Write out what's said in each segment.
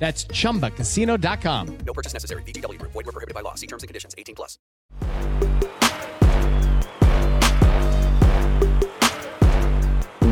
That's chumbacasino.com. No purchase necessary. VGW Group. Void were prohibited by law. See terms and conditions. 18 plus.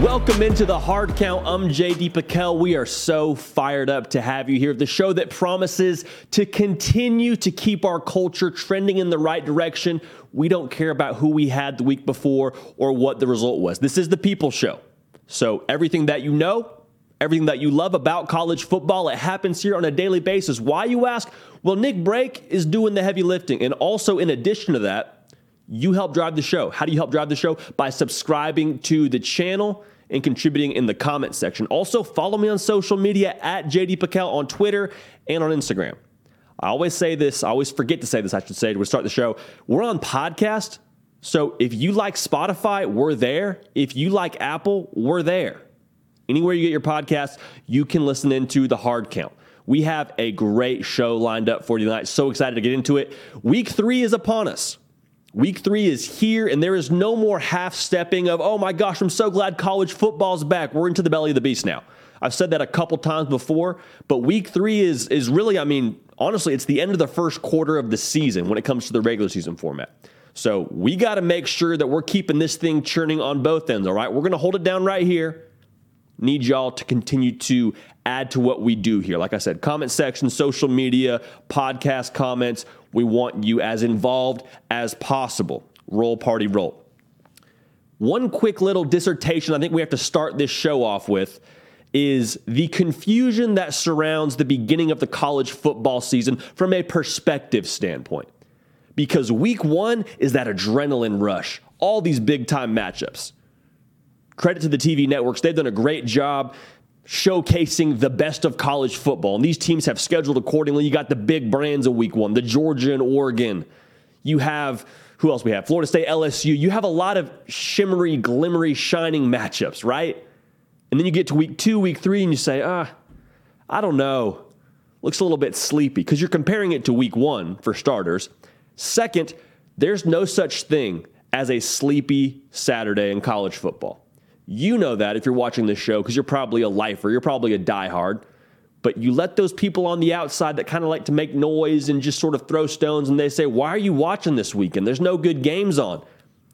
Welcome into the hard count. I'm JD PicKell. We are so fired up to have you here. The show that promises to continue to keep our culture trending in the right direction. We don't care about who we had the week before or what the result was. This is the people show. So everything that you know, everything that you love about college football, it happens here on a daily basis. Why, you ask? Well, Nick Brake is doing the heavy lifting. And also, in addition to that, you help drive the show. How do you help drive the show? By subscribing to the channel and contributing in the comment section. Also, follow me on social media at JD PicKell on Twitter and on Instagram. I always say this, I always forget to say this, I should say, to start the show. We're on podcast. So if you like Spotify, we're there. If you like Apple, we're there. Anywhere you get your podcasts, you can listen into the hard count. We have a great show lined up for tonight. So excited to get into it. Week three is upon us. Week three is here, and there is no more half stepping of, oh my gosh, I'm so glad college football's back. We're into the belly of the beast now. I've said that a couple times before, but week three is, is really, I mean, honestly, it's the end of the first quarter of the season when it comes to the regular season format. So we got to make sure that we're keeping this thing churning on both ends, all right? We're going to hold it down right here. Need y'all to continue to add to what we do here. Like I said, comment section, social media, podcast comments. We want you as involved as possible. Roll party roll. One quick little dissertation I think we have to start this show off with is the confusion that surrounds the beginning of the college football season from a perspective standpoint. Because week one is that adrenaline rush, all these big time matchups. Credit to the TV networks, they've done a great job showcasing the best of college football. And these teams have scheduled accordingly. You got the big brands of week one, the Georgia and Oregon. You have, who else we have? Florida State, LSU. You have a lot of shimmery, glimmery, shining matchups, right? And then you get to week two, week three, and you say, ah, I don't know. Looks a little bit sleepy because you're comparing it to week one for starters. Second, there's no such thing as a sleepy Saturday in college football. You know that if you're watching this show because you're probably a lifer, you're probably a diehard. But you let those people on the outside that kind of like to make noise and just sort of throw stones and they say, Why are you watching this weekend? There's no good games on.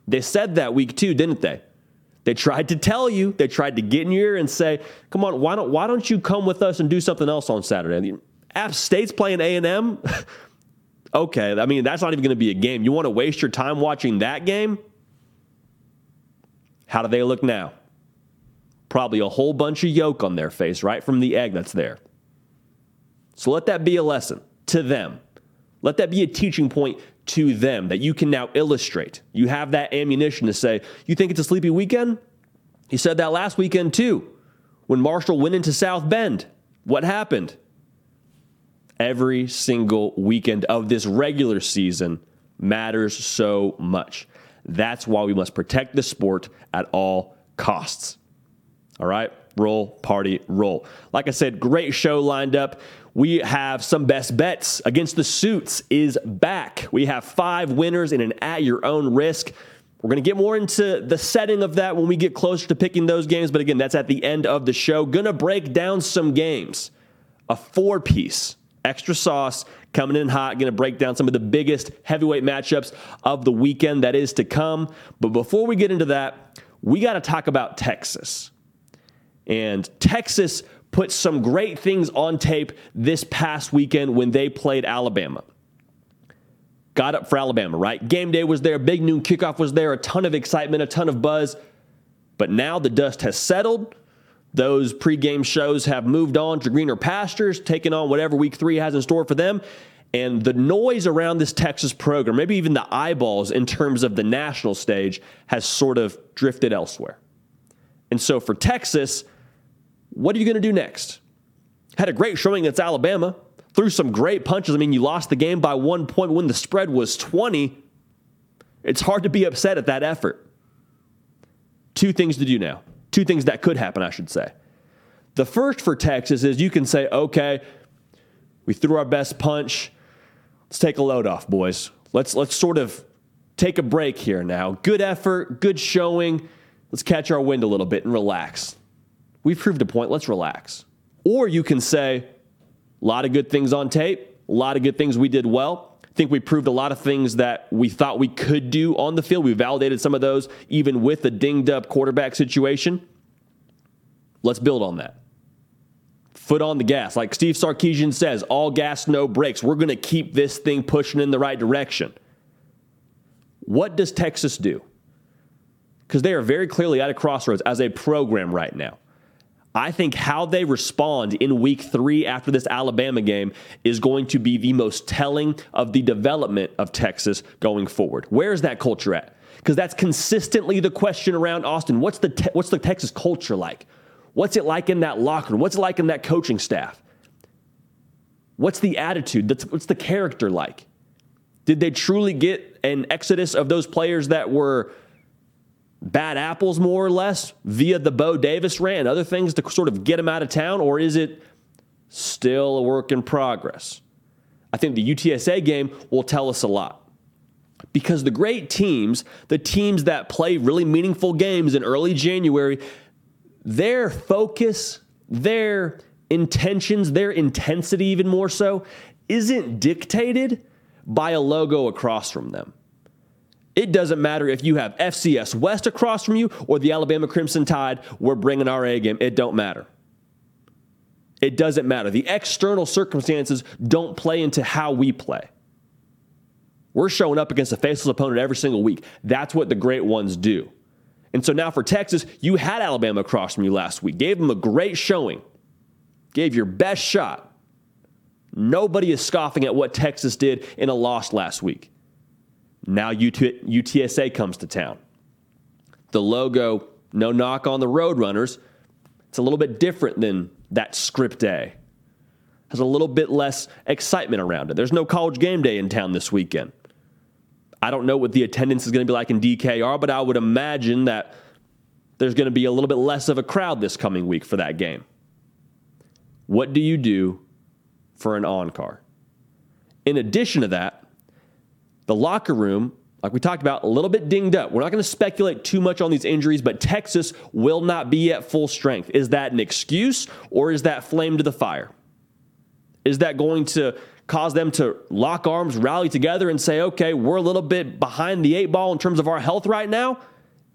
They said that week too, didn't they? They tried to tell you, they tried to get in your ear and say, Come on, why don't, why don't you come with us and do something else on Saturday? App State's playing A&M. okay, I mean, that's not even going to be a game. You want to waste your time watching that game? How do they look now? Probably a whole bunch of yolk on their face right from the egg that's there. So let that be a lesson to them. Let that be a teaching point to them that you can now illustrate. You have that ammunition to say, You think it's a sleepy weekend? He said that last weekend too, when Marshall went into South Bend. What happened? Every single weekend of this regular season matters so much. That's why we must protect the sport at all costs. All right, roll, party, roll. Like I said, great show lined up. We have some best bets against the suits is back. We have five winners in an at your own risk. We're going to get more into the setting of that when we get closer to picking those games. But again, that's at the end of the show. Going to break down some games. A four piece, extra sauce coming in hot. Going to break down some of the biggest heavyweight matchups of the weekend that is to come. But before we get into that, we got to talk about Texas. And Texas put some great things on tape this past weekend when they played Alabama. Got up for Alabama, right? Game day was there, big noon kickoff was there, a ton of excitement, a ton of buzz. But now the dust has settled. Those pregame shows have moved on to greener pastures, taking on whatever week three has in store for them. And the noise around this Texas program, maybe even the eyeballs in terms of the national stage, has sort of drifted elsewhere. And so for Texas, what are you going to do next? Had a great showing against Alabama. threw some great punches. I mean, you lost the game by one point when the spread was 20. It's hard to be upset at that effort. Two things to do now. Two things that could happen, I should say. The first for Texas is you can say, okay, we threw our best punch. Let's take a load off, boys. Let's let's sort of take a break here now. Good effort, good showing. Let's catch our wind a little bit and relax. We've proved a point. Let's relax. Or you can say, a lot of good things on tape, a lot of good things we did well. I think we proved a lot of things that we thought we could do on the field. We validated some of those, even with the dinged up quarterback situation. Let's build on that. Foot on the gas. Like Steve Sarkisian says, all gas, no brakes. We're going to keep this thing pushing in the right direction. What does Texas do? Because they are very clearly at a crossroads as a program right now. I think how they respond in week three after this Alabama game is going to be the most telling of the development of Texas going forward. Where is that culture at? Because that's consistently the question around Austin. What's the, te- what's the Texas culture like? What's it like in that locker room? What's it like in that coaching staff? What's the attitude? What's the character like? Did they truly get an exodus of those players that were bad apples, more or less, via the Bo Davis ran, other things to sort of get him out of town, or is it still a work in progress? I think the UTSA game will tell us a lot. Because the great teams, the teams that play really meaningful games in early January, their focus, their intentions, their intensity, even more so, isn't dictated by a logo across from them. It doesn't matter if you have FCS West across from you or the Alabama Crimson Tide, we're bringing our A game. It don't matter. It doesn't matter. The external circumstances don't play into how we play. We're showing up against a faceless opponent every single week. That's what the great ones do. And so now for Texas, you had Alabama across from you last week, gave them a great showing, gave your best shot. Nobody is scoffing at what Texas did in a loss last week. Now UTSA comes to town. The logo, no knock on the Roadrunners, it's a little bit different than that script day. Has a little bit less excitement around it. There's no college game day in town this weekend. I don't know what the attendance is going to be like in DKR, but I would imagine that there's going to be a little bit less of a crowd this coming week for that game. What do you do for an on car? In addition to that, the locker room, like we talked about, a little bit dinged up. We're not going to speculate too much on these injuries, but Texas will not be at full strength. Is that an excuse or is that flame to the fire? Is that going to cause them to lock arms, rally together, and say, okay, we're a little bit behind the eight ball in terms of our health right now?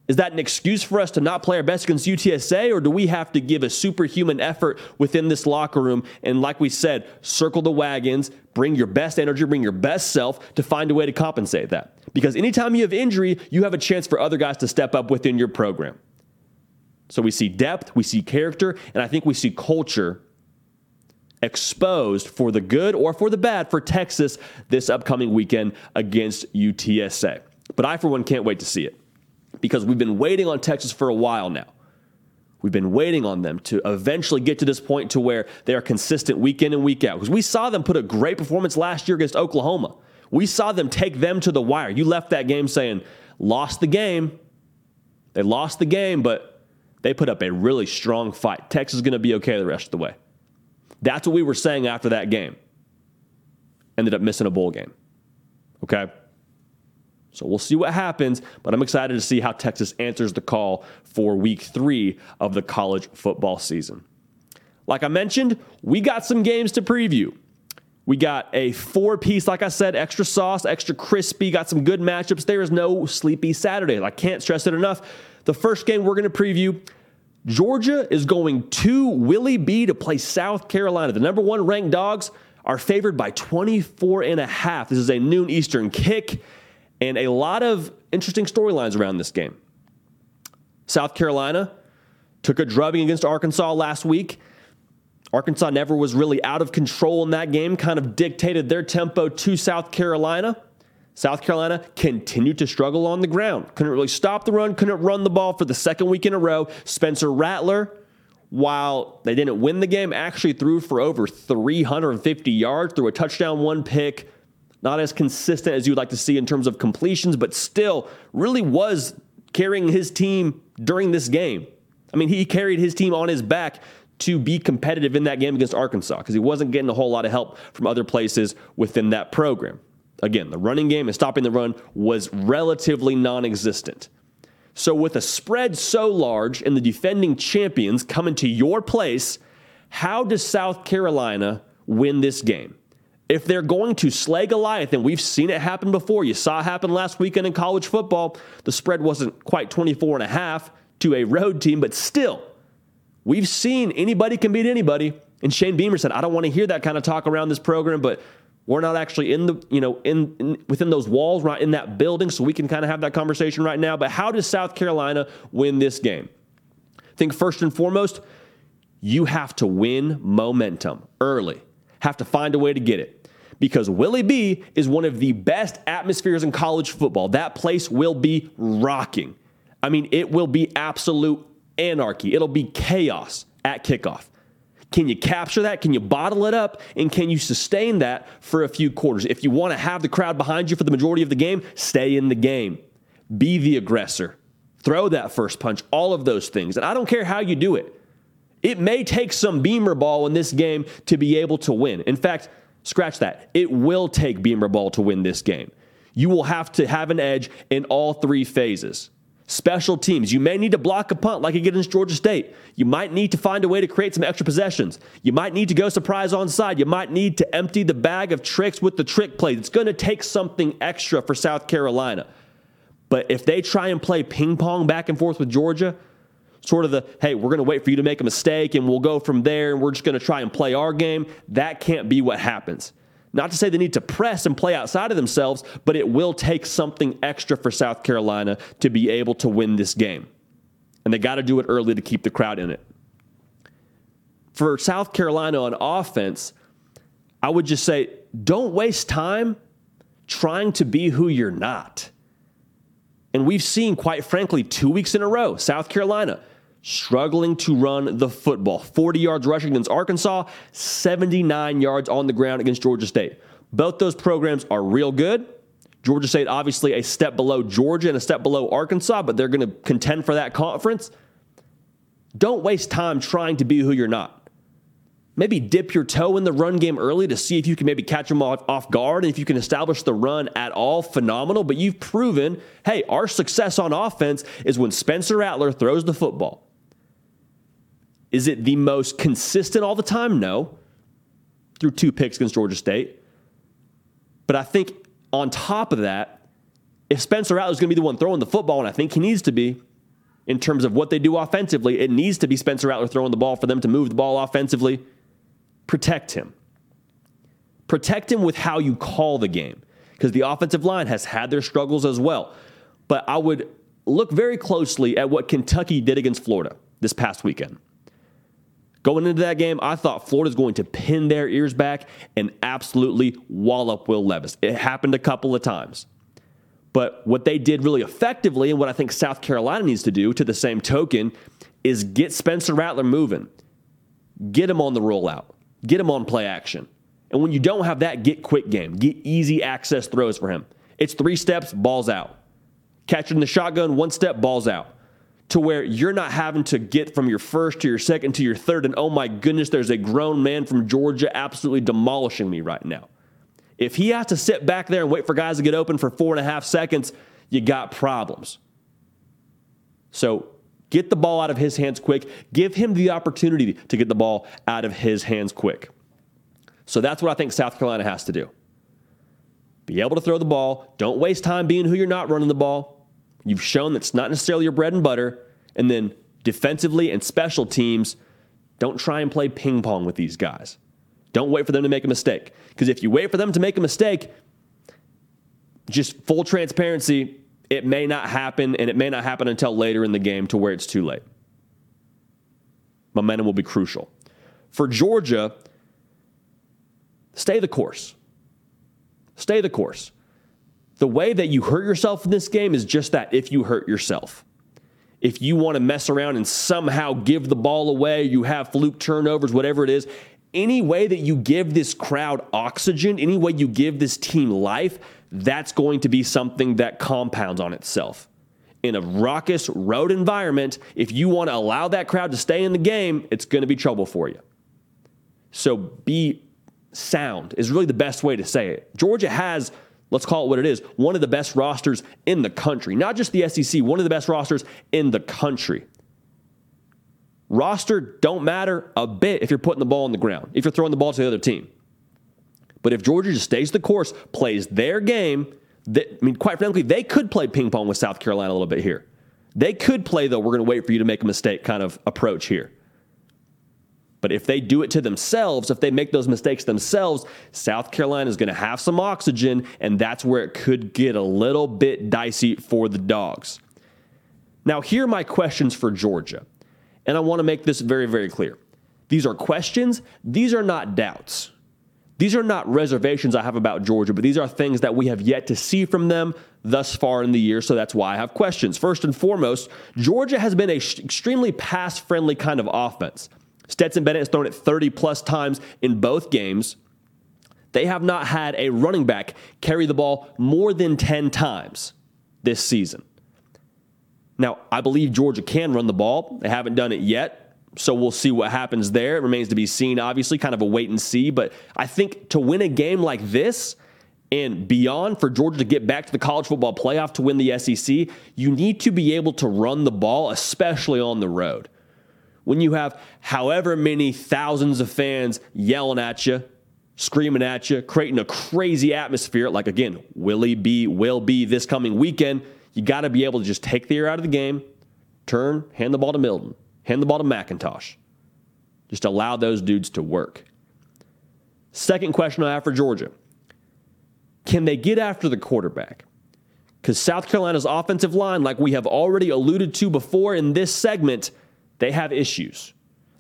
Is that an excuse for us to not play our best against UTSA, or do we have to give a superhuman effort within this locker room? And like we said, circle the wagons, bring your best energy, bring your best self to find a way to compensate that. Because anytime you have injury, you have a chance for other guys to step up within your program. So we see depth, we see character, and I think we see culture exposed for the good or for the bad for Texas this upcoming weekend against UTSA. But I, for one, can't wait to see it because we've been waiting on Texas for a while now. We've been waiting on them to eventually get to this point to where they are consistent week in and week out. Because we saw them put a great performance last year against Oklahoma. We saw them take them to the wire. You left that game saying, lost the game. They lost the game, but they put up a really strong fight. Texas is going to be okay the rest of the way. That's what we were saying after that game. Ended up missing a bowl game. Okay? So we'll see what happens, but I'm excited to see how Texas answers the call for week three of the college football season. Like I mentioned, we got some games to preview. We got a four piece, like I said, extra sauce, extra crispy, got some good matchups. There is no sleepy Saturday. I can't stress it enough. The first game we're going to preview Georgia is going to Willie B to play South Carolina. The number one ranked dogs are favored by 24 and a half. This is a noon Eastern kick and a lot of interesting storylines around this game. South Carolina took a drubbing against Arkansas last week. Arkansas never was really out of control in that game, kind of dictated their tempo to South Carolina. South Carolina continued to struggle on the ground. Couldn't really stop the run, couldn't run the ball for the second week in a row. Spencer Rattler while they didn't win the game, actually threw for over 350 yards, threw a touchdown, one pick. Not as consistent as you'd like to see in terms of completions, but still really was carrying his team during this game. I mean, he carried his team on his back to be competitive in that game against Arkansas because he wasn't getting a whole lot of help from other places within that program. Again, the running game and stopping the run was relatively non existent. So, with a spread so large and the defending champions coming to your place, how does South Carolina win this game? If they're going to slay Goliath, and we've seen it happen before, you saw it happen last weekend in college football, the spread wasn't quite 24 and a half to a road team, but still, we've seen anybody can beat anybody. And Shane Beamer said, I don't want to hear that kind of talk around this program, but we're not actually in the, you know, in, in, within those walls, not in that building, so we can kind of have that conversation right now. But how does South Carolina win this game? I think first and foremost, you have to win momentum early. Have to find a way to get it. Because Willie B is one of the best atmospheres in college football. That place will be rocking. I mean, it will be absolute anarchy. It'll be chaos at kickoff. Can you capture that? Can you bottle it up? And can you sustain that for a few quarters? If you want to have the crowd behind you for the majority of the game, stay in the game. Be the aggressor. Throw that first punch, all of those things. And I don't care how you do it. It may take some beamer ball in this game to be able to win. In fact, scratch that. It will take beamer ball to win this game. You will have to have an edge in all three phases. Special teams. You may need to block a punt like against Georgia State. You might need to find a way to create some extra possessions. You might need to go surprise on side. You might need to empty the bag of tricks with the trick plays. It's going to take something extra for South Carolina. But if they try and play ping pong back and forth with Georgia, sort of the, hey, we're going to wait for you to make a mistake and we'll go from there and we're just going to try and play our game, that can't be what happens. Not to say they need to press and play outside of themselves, but it will take something extra for South Carolina to be able to win this game. And they got to do it early to keep the crowd in it. For South Carolina on offense, I would just say don't waste time trying to be who you're not. And we've seen, quite frankly, two weeks in a row, South Carolina struggling to run the football. 40 yards rushing against Arkansas, 79 yards on the ground against Georgia State. Both those programs are real good. Georgia State, obviously, a step below Georgia and a step below Arkansas, but they're going to contend for that conference. Don't waste time trying to be who you're not. Maybe dip your toe in the run game early to see if you can maybe catch them off, off guard and if you can establish the run at all. Phenomenal. But you've proven hey, our success on offense is when Spencer Rattler throws the football. Is it the most consistent all the time? No. Threw two picks against Georgia State. But I think on top of that, if Spencer Rattler is going to be the one throwing the football, and I think he needs to be, in terms of what they do offensively, it needs to be Spencer Rattler throwing the ball for them to move the ball offensively. Protect him. Protect him with how you call the game, because the offensive line has had their struggles as well. But I would look very closely at what Kentucky did against Florida this past weekend. Going into that game, I thought Florida's going to pin their ears back and absolutely wallop Will Levis. It happened a couple of times. But what they did really effectively, and what I think South Carolina needs to do to the same token, is get Spencer Rattler moving, get him on the rollout, get him on play action. And when you don't have that, get quick game, get easy access throws for him. It's three steps, balls out. Catching the shotgun, one step, balls out to where you're not having to get from your first to your second to your third, and oh my goodness, there's a grown man from Georgia absolutely demolishing me right now. If he has to sit back there and wait for guys to get open for four and a half seconds, you got problems. So get the ball out of his hands quick. Give him the opportunity to get the ball out of his hands quick. So that's what I think South Carolina has to do. Be able to throw the ball. Don't waste time being who you're not running the ball. You've shown that's not necessarily your bread and butter. And then defensively and special teams, don't try and play ping pong with these guys. Don't wait for them to make a mistake. Because if you wait for them to make a mistake, just full transparency, it may not happen, and it may not happen until later in the game to where it's too late. Momentum will be crucial. For Georgia, stay the course. Stay the course. The way that you hurt yourself in this game is just that if you hurt yourself. if you want to mess around and somehow give the ball away, you have fluke turnovers, whatever it is, any way that you give this crowd oxygen, any way you give this team life, that's going to be something that compounds on itself. In a raucous road environment, if you want to allow that crowd to stay in the game, it's going to be trouble for you. So be sound, is really the best way to say it. Georgia has let's call it what it is, one of the best rosters in the country. Not just the SEC, one of the best rosters in the country. Roster don't matter a bit if you're putting the ball on the ground, if you're throwing the ball to the other team. But if Georgia just stays the course, plays their game, I mean, quite frankly, they could play ping pong with South Carolina a little bit here. They could play the we're going to wait for you to make a mistake kind of approach here. But if they do it to themselves, if they make those mistakes themselves, South Carolina is going to have some oxygen, and that's where it could get a little bit dicey for the dogs. Now, here are my questions for Georgia. And I want to make this very, very clear. These are questions, these are not doubts. These are not reservations I have about Georgia, but these are things that we have yet to see from them thus far in the year, so that's why I have questions. First and foremost, Georgia has been a extremely pass friendly kind of offense. Stetson Bennett has thrown it 30 plus times in both games. They have not had a running back carry the ball more than 10 times this season. Now, I believe Georgia can run the ball. They haven't done it yet. So we'll see what happens there. It remains to be seen, obviously, kind of a wait and see. But I think to win a game like this and beyond for Georgia to get back to the college football playoff to win the SEC, you need to be able to run the ball, especially on the road when you have however many thousands of fans yelling at you, screaming at you, creating a crazy atmosphere, like again, will he be, will be this coming weekend, you got to be able to just take the air out of the game, turn, hand the ball to Milton, hand the ball to McIntosh. Just allow those dudes to work. Second question I have for Georgia Can they get after the quarterback? Because South Carolina's offensive line, like we have already alluded to before in this segment, they have issues.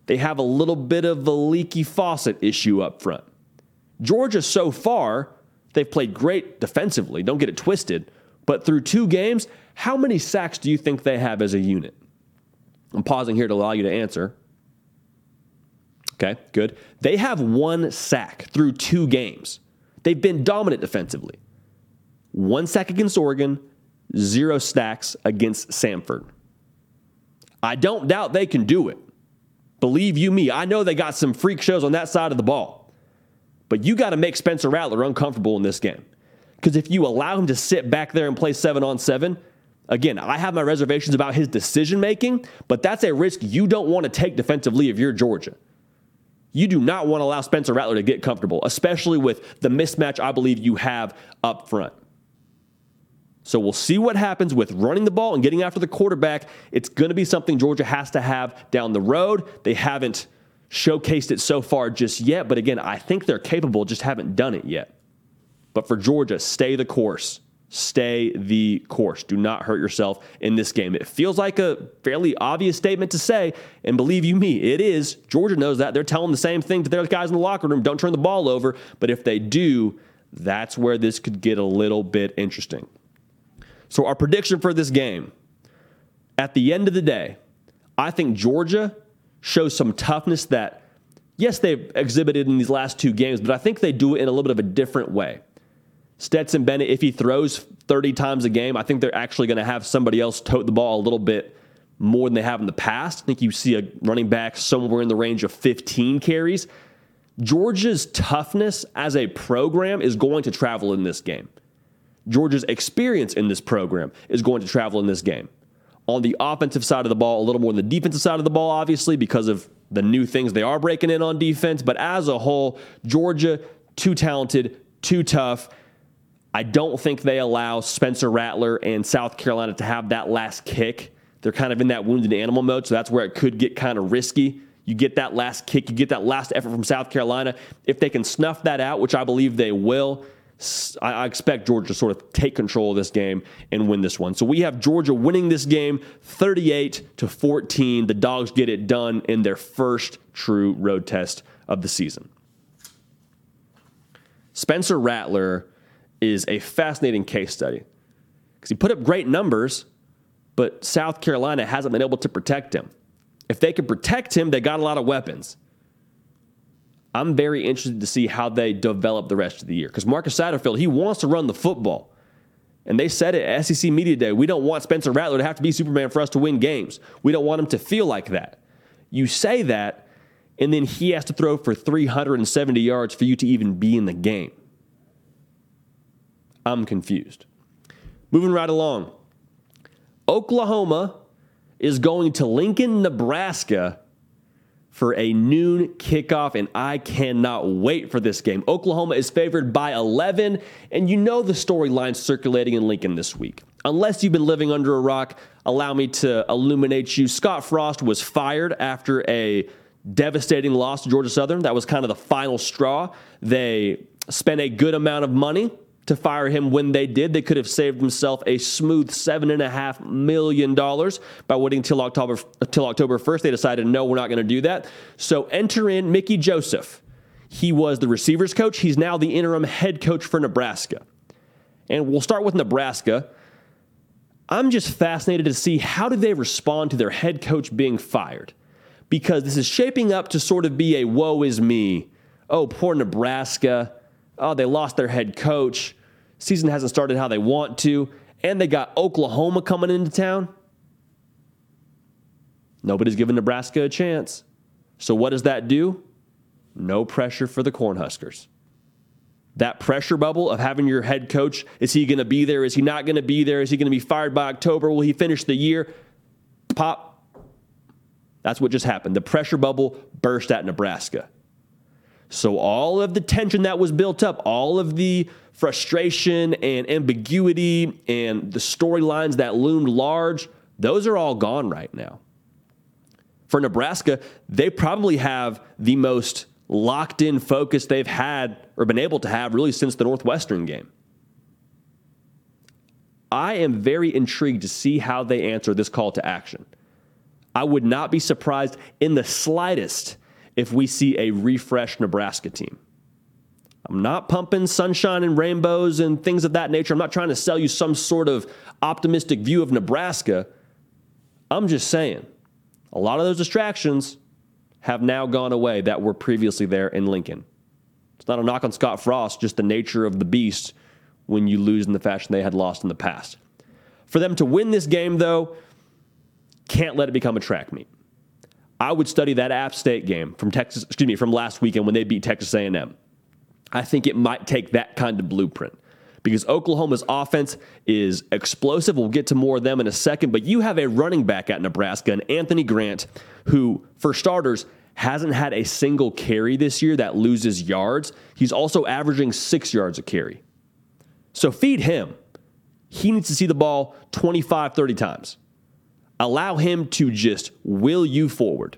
They have a little bit of a leaky faucet issue up front. Georgia, so far, they've played great defensively, don't get it twisted, but through two games, how many sacks do you think they have as a unit? I'm pausing here to allow you to answer. Okay, good. They have one sack through two games. They've been dominant defensively. One sack against Oregon, zero stacks against Samford. I don't doubt they can do it. Believe you me, I know they got some freak shows on that side of the ball. But you got to make Spencer Rattler uncomfortable in this game. Because if you allow him to sit back there and play seven on seven, again, I have my reservations about his decision making, but that's a risk you don't want to take defensively if you're Georgia. You do not want to allow Spencer Rattler to get comfortable, especially with the mismatch I believe you have up front. So we'll see what happens with running the ball and getting after the quarterback. It's going to be something Georgia has to have down the road. They haven't showcased it so far just yet, but again, I think they're capable, just haven't done it yet. But for Georgia, stay the course. Stay the course. Do not hurt yourself in this game. It feels like a fairly obvious statement to say, and believe you me, it is. Georgia knows that. They're telling the same thing to their guys in the locker room don't turn the ball over. But if they do, that's where this could get a little bit interesting. So, our prediction for this game at the end of the day, I think Georgia shows some toughness that, yes, they've exhibited in these last two games, but I think they do it in a little bit of a different way. Stetson Bennett, if he throws 30 times a game, I think they're actually going to have somebody else tote the ball a little bit more than they have in the past. I think you see a running back somewhere in the range of 15 carries. Georgia's toughness as a program is going to travel in this game. Georgia's experience in this program is going to travel in this game. On the offensive side of the ball, a little more than the defensive side of the ball, obviously, because of the new things they are breaking in on defense. But as a whole, Georgia, too talented, too tough. I don't think they allow Spencer Rattler and South Carolina to have that last kick. They're kind of in that wounded animal mode, so that's where it could get kind of risky. You get that last kick, you get that last effort from South Carolina. If they can snuff that out, which I believe they will, I expect Georgia to sort of take control of this game and win this one. So we have Georgia winning this game 38 to 14. The Dogs get it done in their first true road test of the season. Spencer Rattler is a fascinating case study because he put up great numbers, but South Carolina hasn't been able to protect him. If they can protect him, they got a lot of weapons. I'm very interested to see how they develop the rest of the year because Marcus Satterfield, he wants to run the football. And they said it at SEC Media Day. We don't want Spencer Rattler to have to be Superman for us to win games. We don't want him to feel like that. You say that, and then he has to throw for 370 yards for you to even be in the game. I'm confused. Moving right along. Oklahoma is going to Lincoln, Nebraska for a noon kickoff, and I cannot wait for this game. Oklahoma is favored by 11, and you know the storyline circulating in Lincoln this week. Unless you've been living under a rock, allow me to illuminate you. Scott Frost was fired after a devastating loss to Georgia Southern. That was kind of the final straw. They spent a good amount of money to fire him when they did. They could have saved themselves a smooth $7.5 million by waiting till October, till October 1st. They decided, no, we're not going to do that. So enter in Mickey Joseph. He was the receivers coach. He's now the interim head coach for Nebraska. And we'll start with Nebraska. I'm just fascinated to see how do they respond to their head coach being fired. Because this is shaping up to sort of be a woe is me. Oh, poor Nebraska. Oh, they lost their head coach. Season hasn't started how they want to, and they got Oklahoma coming into town. Nobody's giving Nebraska a chance. So, what does that do? No pressure for the Cornhuskers. That pressure bubble of having your head coach is he going to be there? Is he not going to be there? Is he going to be fired by October? Will he finish the year? Pop. That's what just happened. The pressure bubble burst at Nebraska. So, all of the tension that was built up, all of the frustration and ambiguity and the storylines that loomed large, those are all gone right now. For Nebraska, they probably have the most locked in focus they've had or been able to have really since the Northwestern game. I am very intrigued to see how they answer this call to action. I would not be surprised in the slightest if we see a refreshed Nebraska team. I'm not pumping sunshine and rainbows and things of that nature. I'm not trying to sell you some sort of optimistic view of Nebraska. I'm just saying, a lot of those distractions have now gone away that were previously there in Lincoln. It's not a knock on Scott Frost, just the nature of the beast when you lose in the fashion they had lost in the past. For them to win this game, though, can't let it become a track meet. I would study that App State game from Texas, excuse me, from last weekend when they beat Texas A&M. I think it might take that kind of blueprint because Oklahoma's offense is explosive. We'll get to more of them in a second, but you have a running back at Nebraska, and Anthony Grant, who, for starters, hasn't had a single carry this year that loses yards. He's also averaging six yards a carry. So feed him. He needs to see the ball 25, 30 times. Allow him to just will you forward.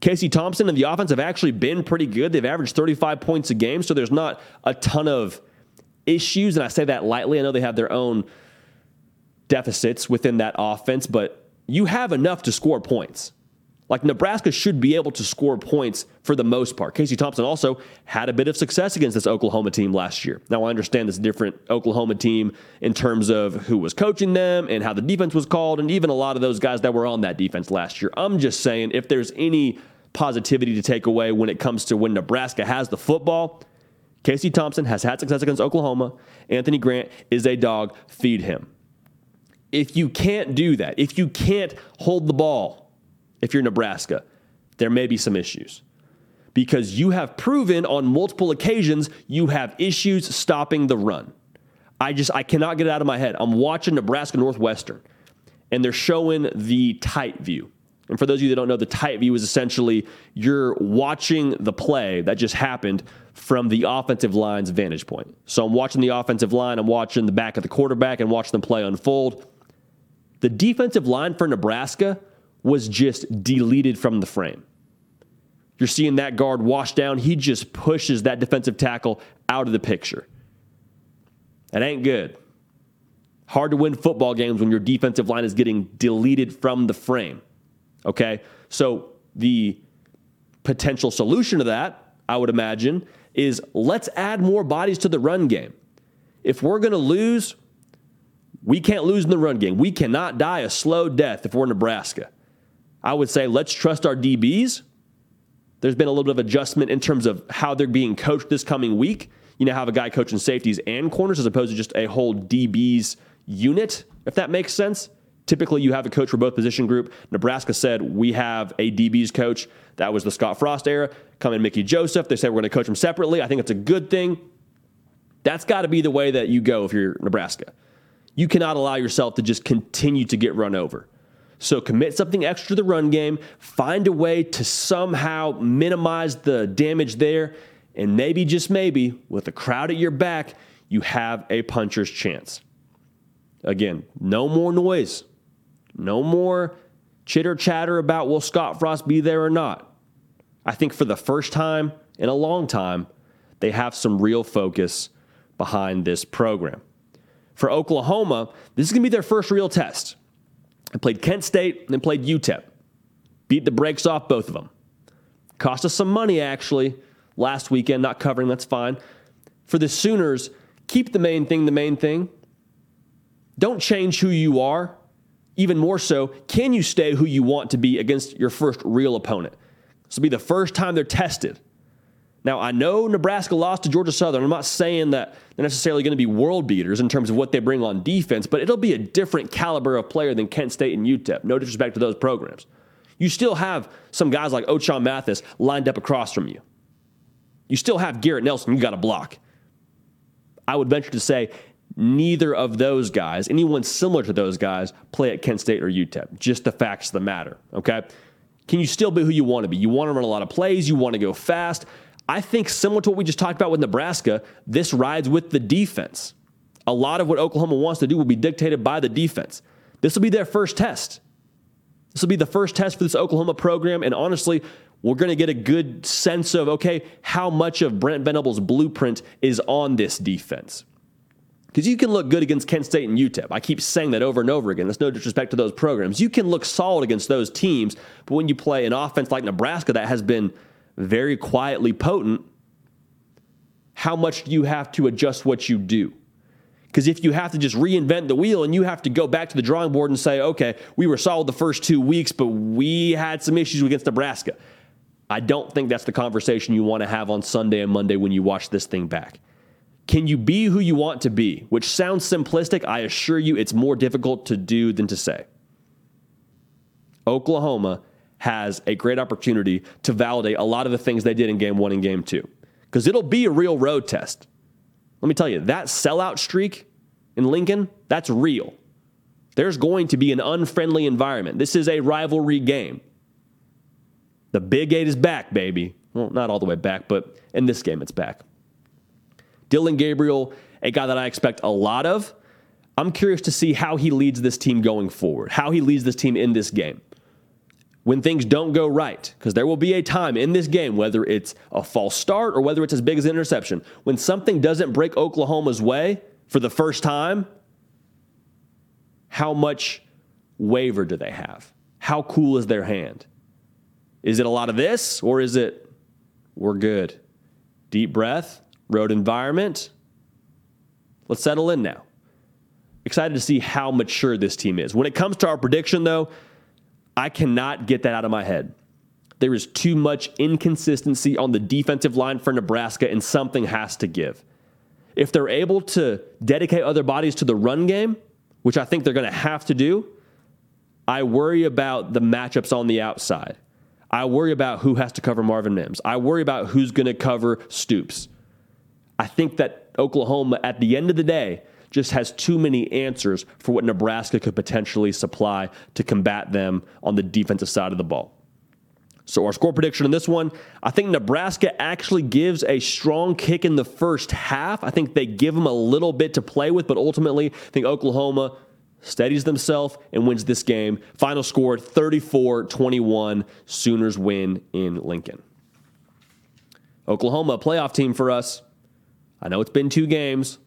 Casey Thompson and the offense have actually been pretty good. They've averaged 35 points a game, so there's not a ton of issues. And I say that lightly. I know they have their own deficits within that offense, but you have enough to score points. Like Nebraska should be able to score points for the most part. Casey Thompson also had a bit of success against this Oklahoma team last year. Now, I understand this different Oklahoma team in terms of who was coaching them and how the defense was called, and even a lot of those guys that were on that defense last year. I'm just saying, if there's any positivity to take away when it comes to when Nebraska has the football, Casey Thompson has had success against Oklahoma. Anthony Grant is a dog. Feed him. If you can't do that, if you can't hold the ball, if you're Nebraska, there may be some issues because you have proven on multiple occasions you have issues stopping the run. I just I cannot get it out of my head. I'm watching Nebraska Northwestern and they're showing the tight view. And for those of you that don't know, the tight view is essentially you're watching the play that just happened from the offensive line's vantage point. So I'm watching the offensive line, I'm watching the back of the quarterback and watching them play unfold. The defensive line for Nebraska was just deleted from the frame. You're seeing that guard wash down. He just pushes that defensive tackle out of the picture. That ain't good. Hard to win football games when your defensive line is getting deleted from the frame. Okay? So the potential solution to that, I would imagine, is let's add more bodies to the run game. If we're going to lose, We can't lose in the run game. We cannot die a slow death if we're Nebraska. I would say let's trust our DBs. There's been a little bit of adjustment in terms of how they're being coached this coming week. You now have a guy coaching safeties and corners as opposed to just a whole DBs unit, if that makes sense. Typically, you have a coach for both position group. Nebraska said we have a DBs coach. That was the Scott Frost era. Come in Mickey Joseph. They said we're going to coach them separately. I think it's a good thing. That's got to be the way that you go if you're Nebraska. You cannot allow yourself to just continue to get run over. So commit something extra to the run game, find a way to somehow minimize the damage there, and maybe, just maybe, with a crowd at your back, you have a puncher's chance. Again, no more noise, no more chitter chatter about will Scott Frost be there or not. I think for the first time in a long time, they have some real focus behind this program. For Oklahoma, this is going to be their first real test. They played Kent State and then played UTEP. Beat the brakes off both of them. Cost us some money, actually, last weekend, not covering, that's fine. For the Sooners, keep the main thing the main thing. Don't change who you are. Even more so, can you stay who you want to be against your first real opponent? This will be the first time they're tested. Now, I know Nebraska lost to Georgia Southern. I'm not saying that they're necessarily going to be world beaters in terms of what they bring on defense, but it'll be a different caliber of player than Kent State and UTEP. No disrespect to those programs. You still have some guys like Ochaun Mathis lined up across from you. You still have Garrett Nelson you got to block. I would venture to say neither of those guys, anyone similar to those guys, play at Kent State or UTEP. Just the facts of the matter, okay? Can you still be who you want to be? You want to run a lot of plays, you want to go fast. I think similar to what we just talked about with Nebraska, this rides with the defense. A lot of what Oklahoma wants to do will be dictated by the defense. This will be their first test. This will be the first test for this Oklahoma program. And honestly, we're going to get a good sense of, okay, how much of Brent Venables' blueprint is on this defense. Because you can look good against Kent State and UTEP. I keep saying that over and over again. That's no disrespect to those programs. You can look solid against those teams, but when you play an offense like Nebraska that has been very quietly potent, how much do you have to adjust what you do? Because if you have to just reinvent the wheel and you have to go back to the drawing board and say, okay, we were solid the first two weeks, but we had some issues against Nebraska. I don't think that's the conversation you want to have on Sunday and Monday when you watch this thing back. Can you be who you want to be? Which sounds simplistic. I assure you it's more difficult to do than to say. Oklahoma has a great opportunity to validate a lot of the things they did in game one and game two. Because it'll be a real road test. Let me tell you, that sellout streak in Lincoln, that's real. There's going to be an unfriendly environment. This is a rivalry game. The Big Eight is back, baby. Well, not all the way back, but in this game, it's back. Dillon Gabriel, a guy that I expect a lot of. I'm curious to see how he leads this team going forward, how he leads this team in this game when things don't go right, because there will be a time in this game, whether it's a false start or whether it's as big as an interception, when something doesn't break Oklahoma's way for the first time, how much waver do they have? How cool is their hand? Is it a lot of this or is it we're good? Deep breath, road environment. Let's settle in now. Excited to see how mature this team is. When it comes to our prediction, though, I cannot get that out of my head. There is too much inconsistency on the defensive line for Nebraska, and something has to give. If they're able to dedicate other bodies to the run game, which I think they're going to have to do, I worry about the matchups on the outside. I worry about who has to cover Marvin Mims. I worry about who's going to cover Stoops. I think that Oklahoma, at the end of the day, just has too many answers for what Nebraska could potentially supply to combat them on the defensive side of the ball. So, our score prediction in this one, I think Nebraska actually gives a strong kick in the first half. I think they give them a little bit to play with, but ultimately, I think Oklahoma steadies themselves and wins this game. Final score 34 21. Sooners win in Lincoln. Oklahoma, playoff team for us. I know it's been two games.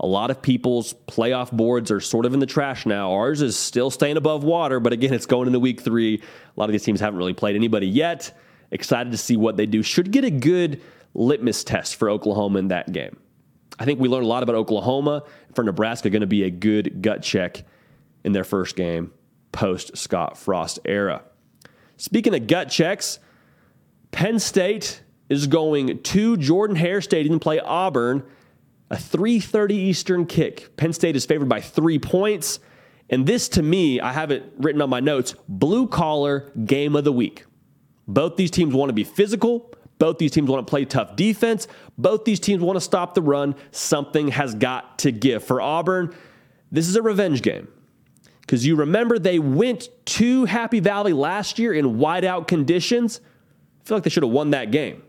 A lot of people's playoff boards are sort of in the trash now. Ours is still staying above water, but again, it's going into week three. A lot of these teams haven't really played anybody yet. Excited to see what they do. Should get a good litmus test for Oklahoma in that game. I think we learned a lot about Oklahoma. For Nebraska, going to be a good gut check in their first game post Scott Frost era. Speaking of gut checks, Penn State is going to Jordan Hare Stadium to play Auburn, a 3:30 Eastern kick. Penn State is favored by 3 points, and this to me, I have it written on my notes, blue collar game of the week. Both these teams want to be physical, both these teams want to play tough defense, both these teams want to stop the run. Something has got to give. For Auburn, this is a revenge game. Because you remember they went to Happy Valley last year in whiteout conditions. I feel like they should have won that game.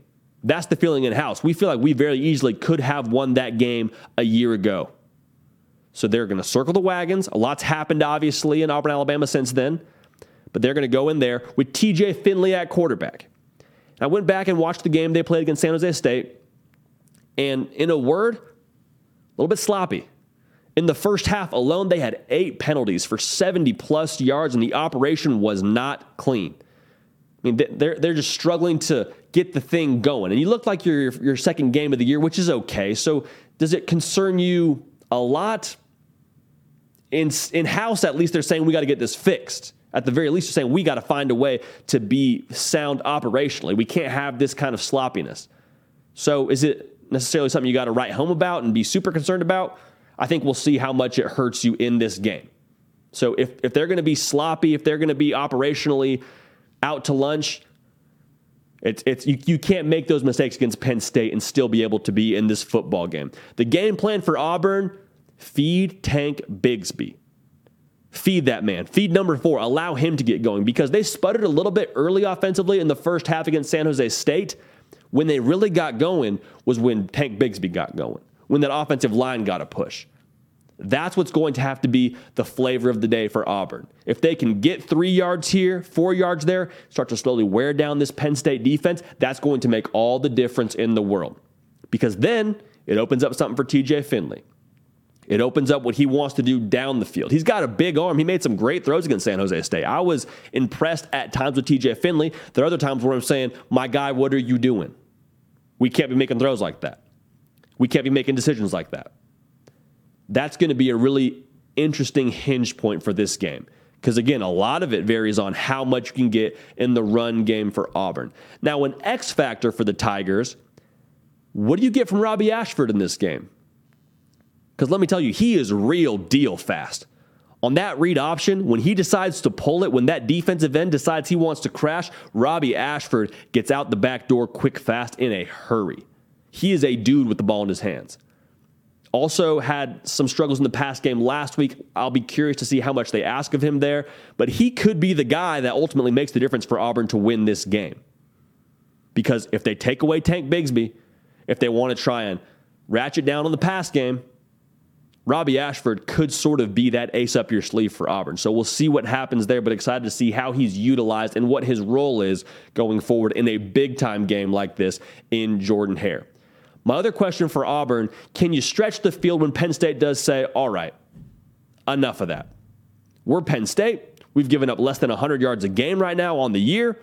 That's the feeling in house. We feel like we very easily could have won that game a year ago. So they're going to circle the wagons. A lot's happened, obviously, in Auburn, Alabama since then. But they're going to go in there with TJ Finley at quarterback. I went back and watched the game they played against San Jose State. And in a word, a little bit sloppy. In the first half alone, they had eight penalties for 70 plus yards, and the operation was not clean. I mean, they're, they're just struggling to get the thing going. And you look like your, your second game of the year, which is okay. So, does it concern you a lot? In, in house, at least they're saying we got to get this fixed. At the very least, they're saying we got to find a way to be sound operationally. We can't have this kind of sloppiness. So, is it necessarily something you got to write home about and be super concerned about? I think we'll see how much it hurts you in this game. So if, if they're going to be sloppy, if they're going to be operationally out to lunch, it's, it's you, you can't make those mistakes against Penn State and still be able to be in this football game. The game plan for Auburn feed Tank Bigsby. Feed that man. Feed number four. Allow him to get going because they sputtered a little bit early offensively in the first half against San Jose State. When they really got going was when Tank Bigsby got going when that offensive line got a push. That's what's going to have to be the flavor of the day for Auburn. If they can get three yards here, four yards there, start to slowly wear down this Penn State defense, that's going to make all the difference in the world. Because then it opens up something for TJ Finley. It opens up what he wants to do down the field. He's got a big arm. He made some great throws against San Jose State. I was impressed at times with TJ Finley. There are other times where I'm saying, my guy, what are you doing? We can't be making throws like that. We can't be making decisions like that. That's going to be a really interesting hinge point for this game. Because again, a lot of it varies on how much you can get in the run game for Auburn. Now, an X factor for the Tigers, what do you get from Robbie Ashford in this game? Because let me tell you, he is real deal fast. On that read option, when he decides to pull it, when that defensive end decides he wants to crash, Robbie Ashford gets out the back door quick, fast, in a hurry. He is a dude with the ball in his hands. Also had some struggles in the past game last week. I'll be curious to see how much they ask of him there, but he could be the guy that ultimately makes the difference for Auburn to win this game. Because if they take away Tank Bigsby, if they want to try and ratchet down on the pass game, Robbie Ashford could sort of be that ace up your sleeve for Auburn. So we'll see what happens there, but excited to see how he's utilized and what his role is going forward in a big time game like this in Jordan Hare. My other question for Auburn can you stretch the field when Penn State does say, all right, enough of that? We're Penn State. We've given up less than 100 yards a game right now on the year.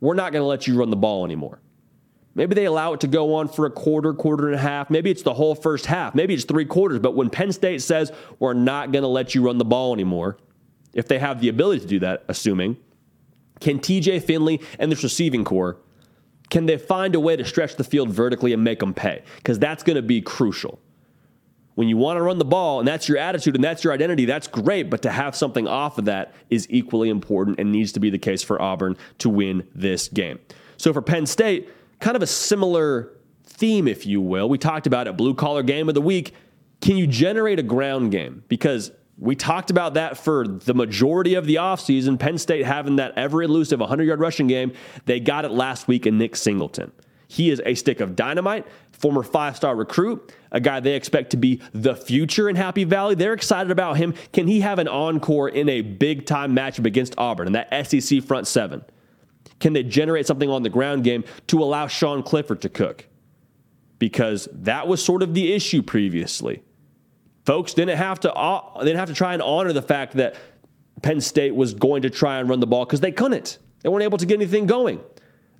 We're not going to let you run the ball anymore. Maybe they allow it to go on for a quarter, quarter and a half. Maybe it's the whole first half. Maybe it's three quarters. But when Penn State says, we're not going to let you run the ball anymore, if they have the ability to do that, assuming, can TJ Finley and this receiving corps can they find a way to stretch the field vertically and make them pay? Because that's going to be crucial. When you want to run the ball and that's your attitude and that's your identity, that's great. But to have something off of that is equally important and needs to be the case for Auburn to win this game. So for Penn State, kind of a similar theme, if you will. We talked about it, blue collar game of the week. Can you generate a ground game? Because we talked about that for the majority of the offseason. Penn State having that ever elusive 100 yard rushing game. They got it last week in Nick Singleton. He is a stick of dynamite, former five star recruit, a guy they expect to be the future in Happy Valley. They're excited about him. Can he have an encore in a big time matchup against Auburn and that SEC front seven? Can they generate something on the ground game to allow Sean Clifford to cook? Because that was sort of the issue previously folks didn't have to uh, didn't have to try and honor the fact that Penn State was going to try and run the ball because they couldn't. They weren't able to get anything going.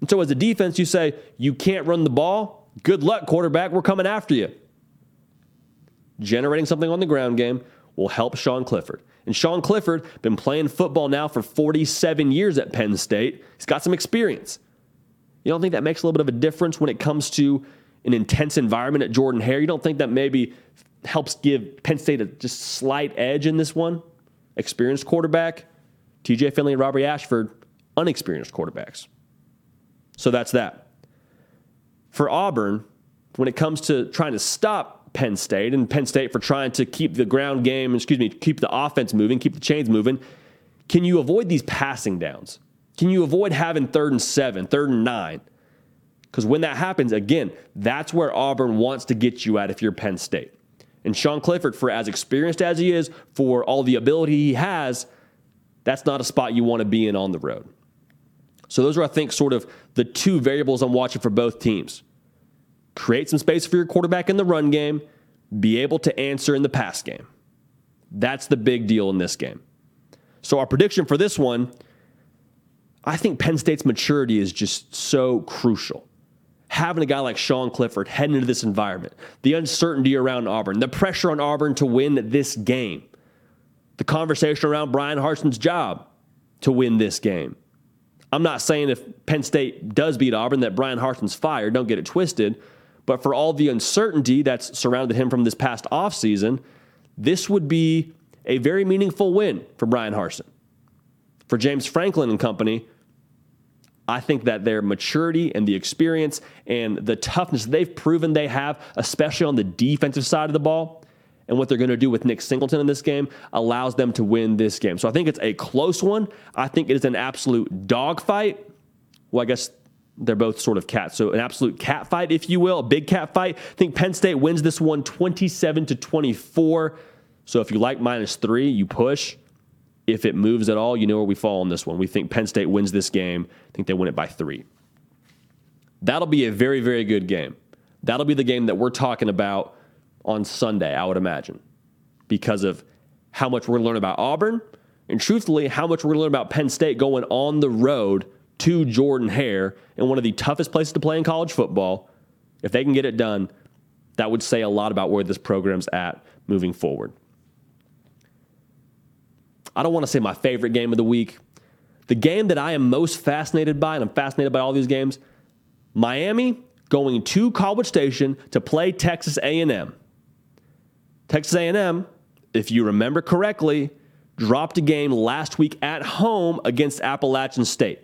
And so as a defense, you say, you can't run the ball. Good luck, quarterback. We're coming after you. generating something on the ground game will help Sean Clifford. And Sean Clifford been playing football now for 47 years at Penn State. He's got some experience. You don't think that makes a little bit of a difference when it comes to an intense environment at Jordan Hare? You don't think that maybe helps give Penn State a just slight edge in this one? Experienced quarterback, TJ Finley and Robbie Ashford, unexperienced quarterbacks. So that's that. For Auburn, when it comes to trying to stop Penn State and Penn State for trying to keep the ground game, excuse me, keep the offense moving, keep the chains moving, can you avoid these passing downs? Can you avoid having third and seven, third and nine? Because when that happens, again, that's where Auburn wants to get you at if you're Penn State. And Sean Clifford, for as experienced as he is, for all the ability he has, that's not a spot you want to be in on the road. So those are, I think, sort of the two variables I'm watching for both teams. Create some space for your quarterback in the run game, be able to answer in the pass game. That's the big deal in this game. So our prediction for this one, I think Penn State's maturity is just so crucial having a guy like Sean Clifford heading into this environment, the uncertainty around Auburn, the pressure on Auburn to win this game, the conversation around Bryan Harsin's job to win this game. I'm not saying if Penn State does beat Auburn that Bryan Harsin's fired, don't get it twisted, but for all the uncertainty that's surrounded him from this past offseason, this would be a very meaningful win for Bryan Harsin. For James Franklin and company, I think that their maturity and the experience and the toughness they've proven they have, especially on the defensive side of the ball, and what they're going to do with Nick Singleton in this game allows them to win this game. So I think it's a close one. I think it is an absolute dogfight. Well, I guess they're both sort of cats. So an absolute cat fight, if you will, a big cat fight. I think Penn State wins this one 27 to 24. So if you like minus three, you push if it moves at all, you know where we fall on this one. We think Penn State wins this game. I think they win it by three. That'll be a very, very good game. That'll be the game that we're talking about on Sunday, I would imagine, because of how much we're going to learn about Auburn and truthfully, how much we're going to learn about Penn State going on the road to Jordan Hare in one of the toughest places to play in college football. If they can get it done, that would say a lot about where this program's at moving forward. I don't want to say my favorite game of the week. The game that I am most fascinated by, and I'm fascinated by all these games, Miami going to College Station to play Texas A&M. Texas A&M, if you remember correctly, dropped a game last week at home against Appalachian State.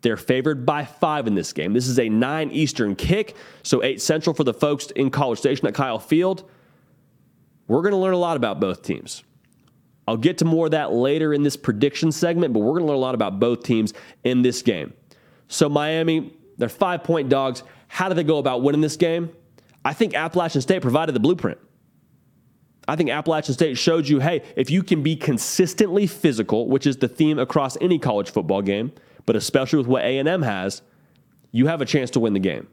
They're favored by five in this game. This is a 9 Eastern kick, so 8 Central for the folks in College Station at Kyle Field. We're going to learn a lot about both teams. I'll get to more of that later in this prediction segment, but we're going to learn a lot about both teams in this game. So, Miami, they're five point dogs. How do they go about winning this game? I think Appalachian State provided the blueprint. I think Appalachian State showed you hey, if you can be consistently physical, which is the theme across any college football game, but especially with what A&M has, you have a chance to win the game.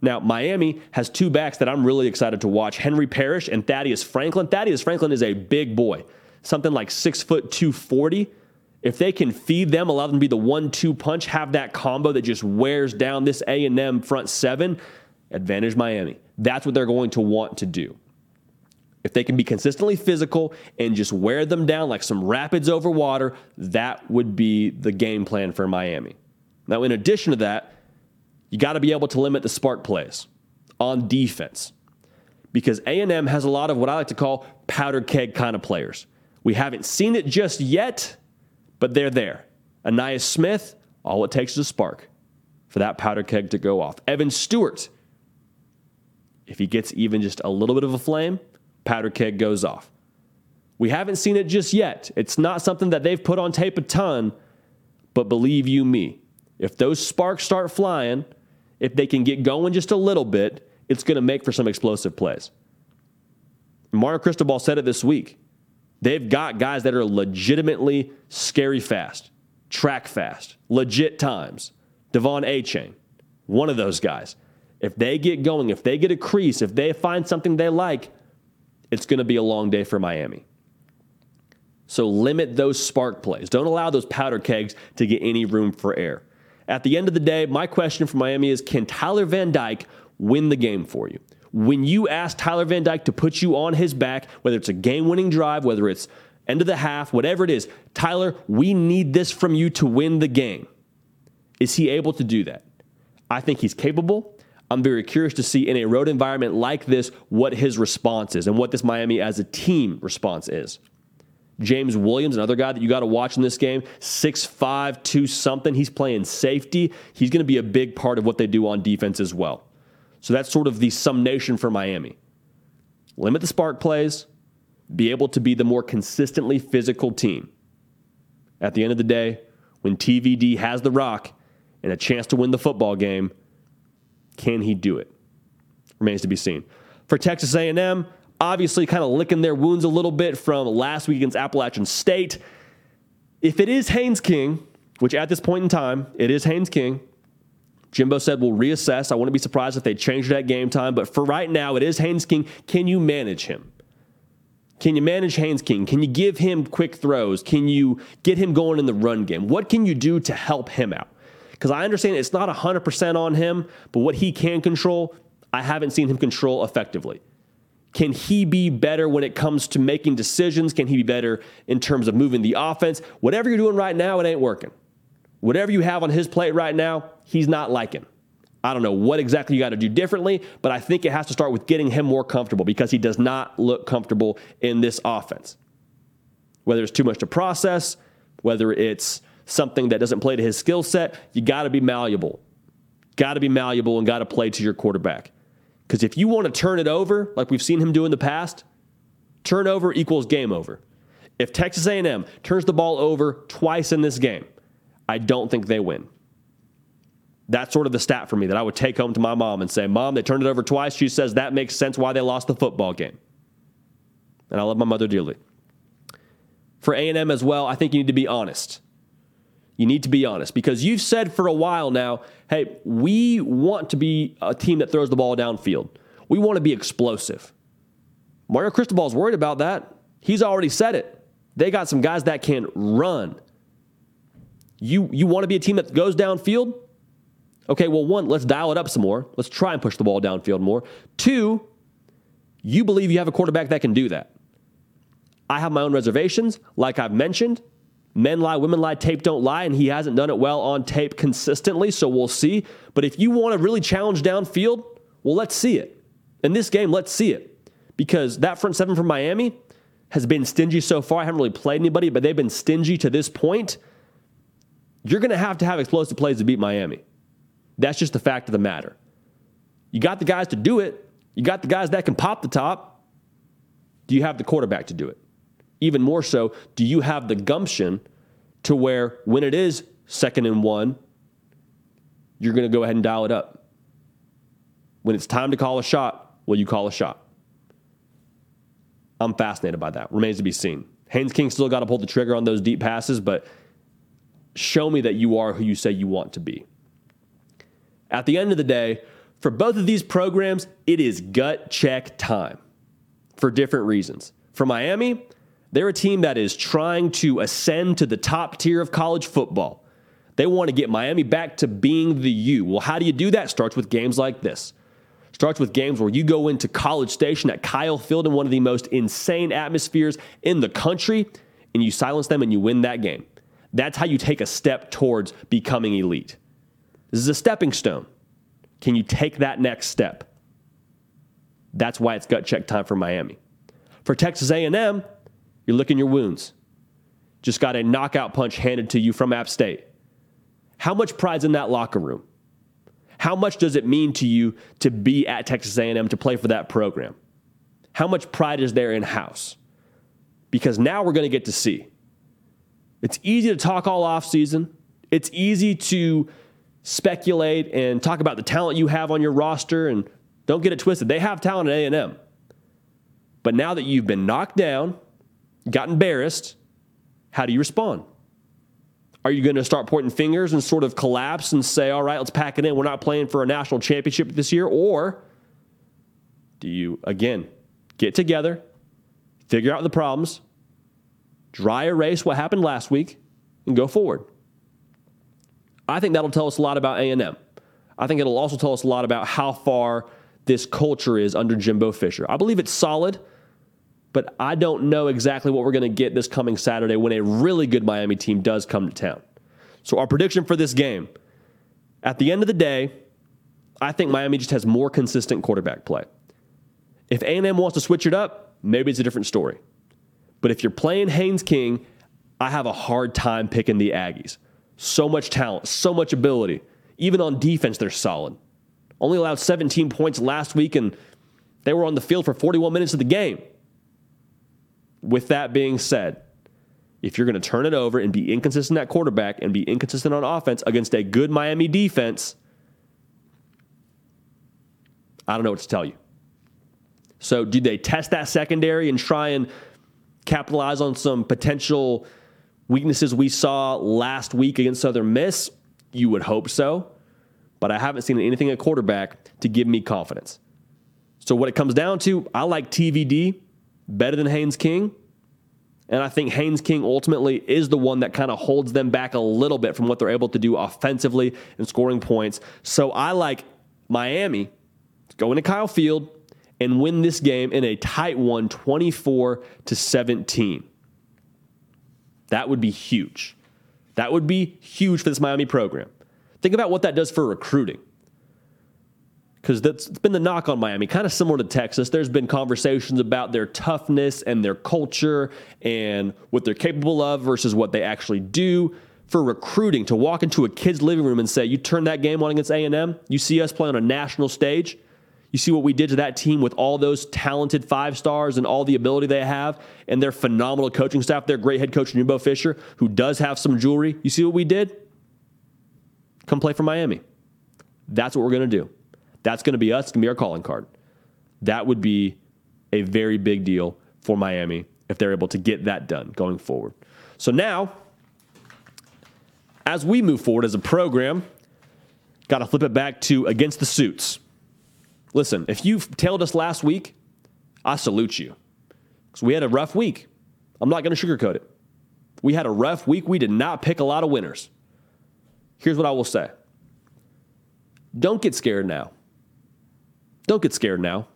Now, Miami has two backs that I'm really excited to watch Henry Parrish and Thaddeus Franklin. Thaddeus Franklin is a big boy something like six foot 240, if they can feed them, allow them to be the one-two punch, have that combo that just wears down this A&M front seven, advantage Miami. That's what they're going to want to do. If they can be consistently physical and just wear them down like some rapids over water, that would be the game plan for Miami. Now, in addition to that, you got to be able to limit the spark plays on defense because A&M has a lot of what I like to call powder keg kind of players. We haven't seen it just yet, but they're there. Ainias Smith, all it takes is a spark for that powder keg to go off. Evan Stewart, if he gets even just a little bit of a flame, powder keg goes off. We haven't seen it just yet. It's not something that they've put on tape a ton, but believe you me, if those sparks start flying, if they can get going just a little bit, it's going to make for some explosive plays. Mario Cristobal said it this week. They've got guys that are legitimately scary fast, track fast, legit times. De'Von Achane, one of those guys. If they get going, if they get a crease, if they find something they like, it's going to be a long day for Miami. So limit those spark plays. Don't allow those powder kegs to get any room for air. At the end of the day, my question for Miami is can Tyler Van Dyke win the game for you? When you ask Tyler Van Dyke to put you on his back, whether it's a game winning drive, whether it's end of the half, whatever it is, Tyler, we need this from you to win the game. Is he able to do that? I think he's capable. I'm very curious to see in a road environment like this what his response is and what this Miami as a team response is. James Williams, another guy that you got to watch in this game, 6'5, 2 something. He's playing safety. He's going to be a big part of what they do on defense as well. So that's sort of the summation for Miami. Limit the spark plays, be able to be the more consistently physical team. At the end of the day, when TVD has the rock and a chance to win the football game, can he do it? Remains to be seen. For Texas A&M, obviously kind of licking their wounds a little bit from last week against Appalachian State. If it is Haynes King, which at this point in time, it is Haynes King, Jimbo said we'll reassess. I wouldn't be surprised if they changed that game time, but for right now, it is Haynes King. Can you manage him? Can you manage Haynes King? Can you give him quick throws? Can you get him going in the run game? What can you do to help him out? Because I understand it's not 100% on him, but what he can control, I haven't seen him control effectively. Can he be better when it comes to making decisions? Can he be better in terms of moving the offense? Whatever you're doing right now, it ain't working. Whatever you have on his plate right now, he's not liking. I don't know what exactly you got to do differently, but I think it has to start with getting him more comfortable because he does not look comfortable in this offense. Whether it's too much to process, whether it's something that doesn't play to his skill set, you got to be malleable. Got to be malleable and got to play to your quarterback. Because if you want to turn it over, like we've seen him do in the past, turnover equals game over. If Texas A&M turns the ball over twice in this game, I don't think they win. That's sort of the stat for me that I would take home to my mom and say, "Mom, they turned it over twice." She says that makes sense why they lost the football game. And I love my mother dearly. For A&M as well, I think you need to be honest. You need to be honest because you've said for a while now, hey, we want to be a team that throws the ball downfield. We want to be explosive. Mario Cristobal's worried about that. He's already said it. They got some guys that can run. You, you want to be a team that goes downfield? Okay, well, one, let's dial it up some more. Let's try and push the ball downfield more. Two, you believe you have a quarterback that can do that. I have my own reservations, like I've mentioned. Men lie, women lie, tape don't lie, and he hasn't done it well on tape consistently, so we'll see. But if you want to really challenge downfield, well, let's see it. In this game, let's see it. Because that front seven from Miami has been stingy so far. I haven't really played anybody, but they've been stingy to this point. You're going to have to have explosive plays to beat Miami. That's just the fact of the matter. You got the guys to do it, you got the guys that can pop the top. Do you have the quarterback to do it? even more so, do you have the gumption to where when it is second and one, you're going to go ahead and dial it up? When it's time to call a shot, will you call a shot? I'm fascinated by that. Remains to be seen. Haynes King still got to pull the trigger on those deep passes, but show me that you are who you say you want to be. At the end of the day, for both of these programs, it is gut check time for different reasons. For Miami, they're a team that is trying to ascend to the top tier of college football. They want to get Miami back to being the U. Well, how do you do that? Starts with games like this. Starts with games where you go into College Station at Kyle Field in one of the most insane atmospheres in the country, and you silence them and you win that game. That's how you take a step towards becoming elite. This is a stepping stone. Can you take that next step? That's why it's gut check time for Miami. For Texas A&M, you're licking your wounds. Just got a knockout punch handed to you from App State. How much pride's in that locker room? How much does it mean to you to be at Texas A&M to play for that program? How much pride is there in house? Because now we're going to get to see. It's easy to talk all off season. It's easy to speculate and talk about the talent you have on your roster and don't get it twisted. They have talent at A&M. But now that you've been knocked down, got embarrassed, how do you respond? Are you going to start pointing fingers and sort of collapse and say, all right, let's pack it in. We're not playing for a national championship this year? Or do you, again, get together, figure out the problems, dry erase what happened last week, and go forward? I think that'll tell us a lot about A&M. I think it'll also tell us a lot about how far this culture is under Jimbo Fisher. I believe it's solid, but I don't know exactly what we're going to get this coming Saturday when a really good Miami team does come to town. So, our prediction for this game at the end of the day, I think Miami just has more consistent quarterback play. If A&M wants to switch it up, maybe it's a different story. But if you're playing Haynes King, I have a hard time picking the Aggies. So much talent, so much ability. Even on defense, they're solid. Only allowed 17 points last week, and they were on the field for 41 minutes of the game. With that being said, if you're going to turn it over and be inconsistent at quarterback and be inconsistent on offense against a good Miami defense, I don't know what to tell you. So, do they test that secondary and try and capitalize on some potential weaknesses we saw last week against Southern Miss? You would hope so, but I haven't seen anything at quarterback to give me confidence. So, what it comes down to, I like TVD better than Haynes King. And I think Haynes King ultimately is the one that kind of holds them back a little bit from what they're able to do offensively and scoring points. So I like Miami going to Kyle Field and win this game in a tight one, 24 to 17. That would be huge. That would be huge for this Miami program. Think about what that does for recruiting. Because that's been the knock on Miami, kind of similar to Texas. There's been conversations about their toughness and their culture and what they're capable of versus what they actually do for recruiting. To walk into a kid's living room and say, "You turn that game on against A&M, you see us play on a national stage, you see what we did to that team with all those talented five stars and all the ability they have, and their phenomenal coaching staff, their great head coach, Jimbo Fisher, who does have some jewelry. You see what we did? Come play for Miami. That's what we're going to do. That's going to be us. It's going to be our calling card. That would be a very big deal for Miami if they're able to get that done going forward. So now, as we move forward as a program, got to flip it back to against the suits. Listen, if you tailed us last week, I salute you. Because we had a rough week. I'm not going to sugarcoat it. We had a rough week. We did not pick a lot of winners. Here's what I will say don't get scared now. Don't get scared now.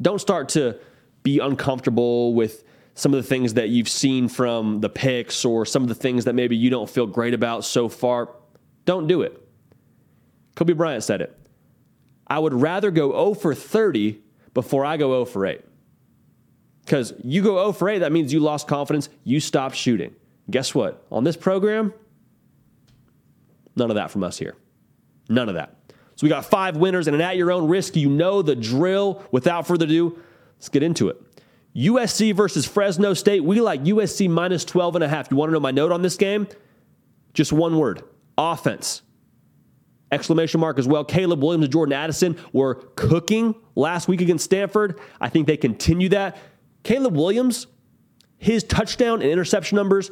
Don't start to be uncomfortable with some of the things that you've seen from the picks or some of the things that maybe you don't feel great about so far. Don't do it. Kobe Bryant said it. I would rather go 0 for 30 before I go 0 for 8. Because you go 0 for 8, that means you lost confidence, you stopped shooting. Guess what? On this program, none of that from us here. None of that. So we got five winners, and at your own risk, you know the drill. Without further ado, let's get into it. USC versus Fresno State. We like USC minus 12 and a half. You want to know my note on this game? Just one word offense exclamation mark as well. Caleb Williams and Jordan Addison were cooking last week against Stanford. I think they continue that. Caleb Williams, his touchdown and interception numbers,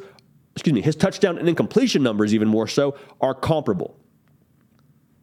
excuse me, his touchdown and incompletion numbers, even more so, are comparable.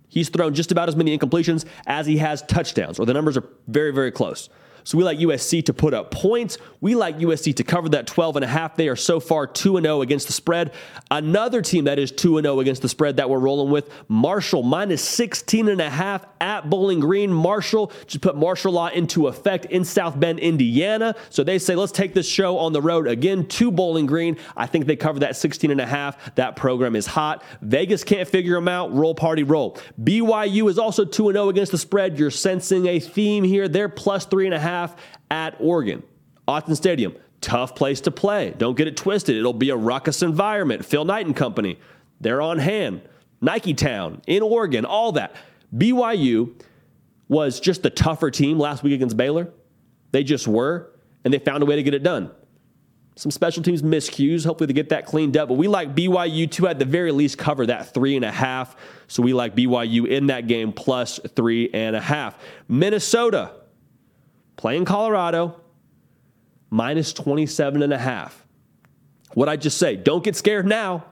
He's thrown just about as many incompletions as he has touchdowns, or the numbers are very, very close. So we like USC to put up points. We like USC to cover that 12 and a half. They are so far 2 and 0 against the spread. Another team that is 2 and 0 against the spread that we're rolling with, Marshall minus 16 and a half at Bowling Green. Marshall just put martial law into effect in South Bend, Indiana. So they say, let's take this show on the road again to Bowling Green. I think they cover that 16 and a half. That program is hot. Vegas can't figure them out. Roll party roll. BYU is also 2 and 0 against the spread. You're sensing a theme here. They're plus 3.5 half at Oregon. Autzen Stadium, tough place to play. Don't get it twisted. It'll be a ruckus environment. Phil Knight and company, they're on hand. Nike Town in Oregon, all that. BYU was just the tougher team last week against Baylor. They just were, and they found a way to get it done. Some special teams miscues. Hopefully, they get that cleaned up. But we like BYU to, at the very least, cover that three and a half. So we like BYU in that game plus three and a half. Minnesota playing Colorado, minus 27 and a half. What I just say, don't get scared now.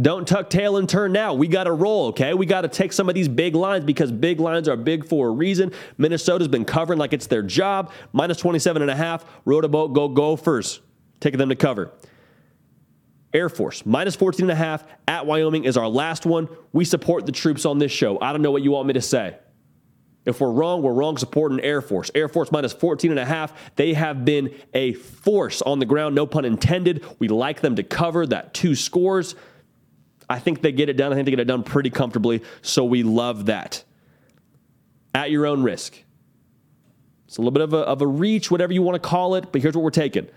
Don't tuck tail and turn now. We got to roll, okay? We got to take some of these big lines because big lines are big for a reason. Minnesota's been covering like it's their job. Minus 27 and a half. Rowed go Gophers. Taking them to cover. Air Force, minus 14 and a half at Wyoming is our last one. We support the troops on this show. I don't know what you want me to say. If we're wrong, we're wrong supporting Air Force. Air Force minus 14 and a half. They have been a force on the ground, no pun intended. We like them to cover that two scores. I think they get it done. I think they get it done pretty comfortably. So we love that. At your own risk. It's a little bit of a, of a reach, whatever you want to call it, but here's what we're taking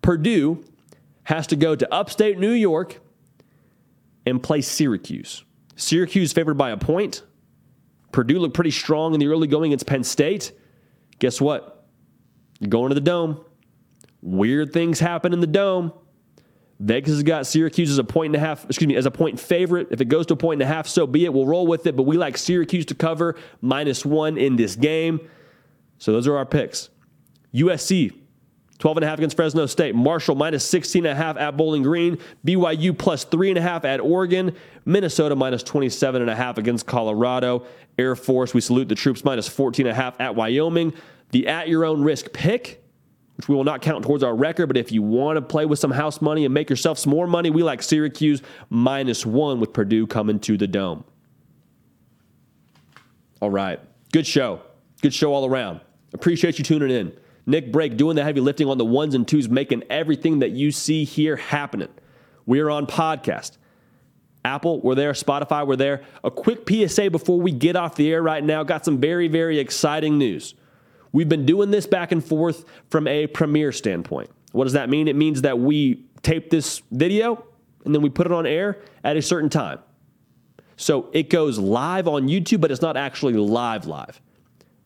Purdue has to go to upstate New York and play Syracuse. Syracuse favored by a point. Purdue looked pretty strong in the early going against Penn State. Guess what? You're going to the dome. Weird things happen in the dome. Vegas has got Syracuse as a point and a half, excuse me, as a point favorite. If it goes to a point and a half, so be it. We'll roll with it, but we like Syracuse to cover minus one in this game. So those are our picks. USC, 12 and a half against Fresno State. Marshall minus 16 and a half at Bowling Green. BYU plus three and a half at Oregon. Minnesota minus 27 and a half against Colorado. Air Force, we salute the troops minus 14 and a half at Wyoming. The at your own risk pick which we will not count towards our record. But if you want to play with some house money and make yourself some more money, we like Syracuse minus one with Purdue coming to the dome. All right. Good show. Good show all around. Appreciate you tuning in. Nick Brake doing the heavy lifting on the ones and twos, making everything that you see here happening. We are on podcast. Apple, we're there. Spotify, we're there. A quick PSA before we get off the air right now. Got some very, very exciting news. We've been doing this back and forth from a premiere standpoint. What does that mean? It means that we tape this video and then we put it on air at a certain time. So it goes live on YouTube, but it's not actually live live.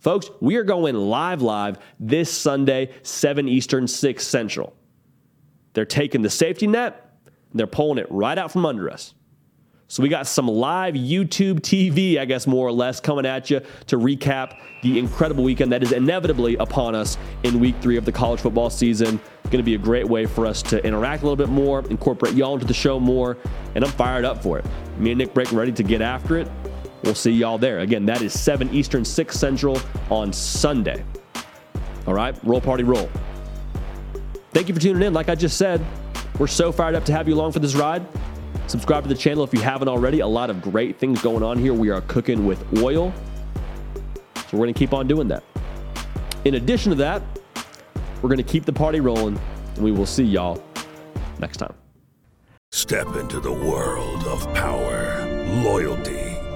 Folks, we are going live live this Sunday, 7 Eastern, 6 Central. They're taking the safety net they're pulling it right out from under us. So we got some live YouTube TV, I guess, more or less, coming at you to recap the incredible weekend that is inevitably upon us in week three of the college football season. Going to be a great way for us to interact a little bit more, incorporate y'all into the show more, and I'm fired up for it. Me and Nick Brake ready to get after it. We'll see y'all there. Again, that is 7 Eastern, 6 Central on Sunday. All right, roll party roll. Thank you for tuning in. Like I just said, we're so fired up to have you along for this ride. Subscribe to the channel if you haven't already. A lot of great things going on here. We are cooking with oil. So we're going to keep on doing that. In addition to that, we're going to keep the party rolling, and we will see y'all next time. Step into the world of power, loyalty,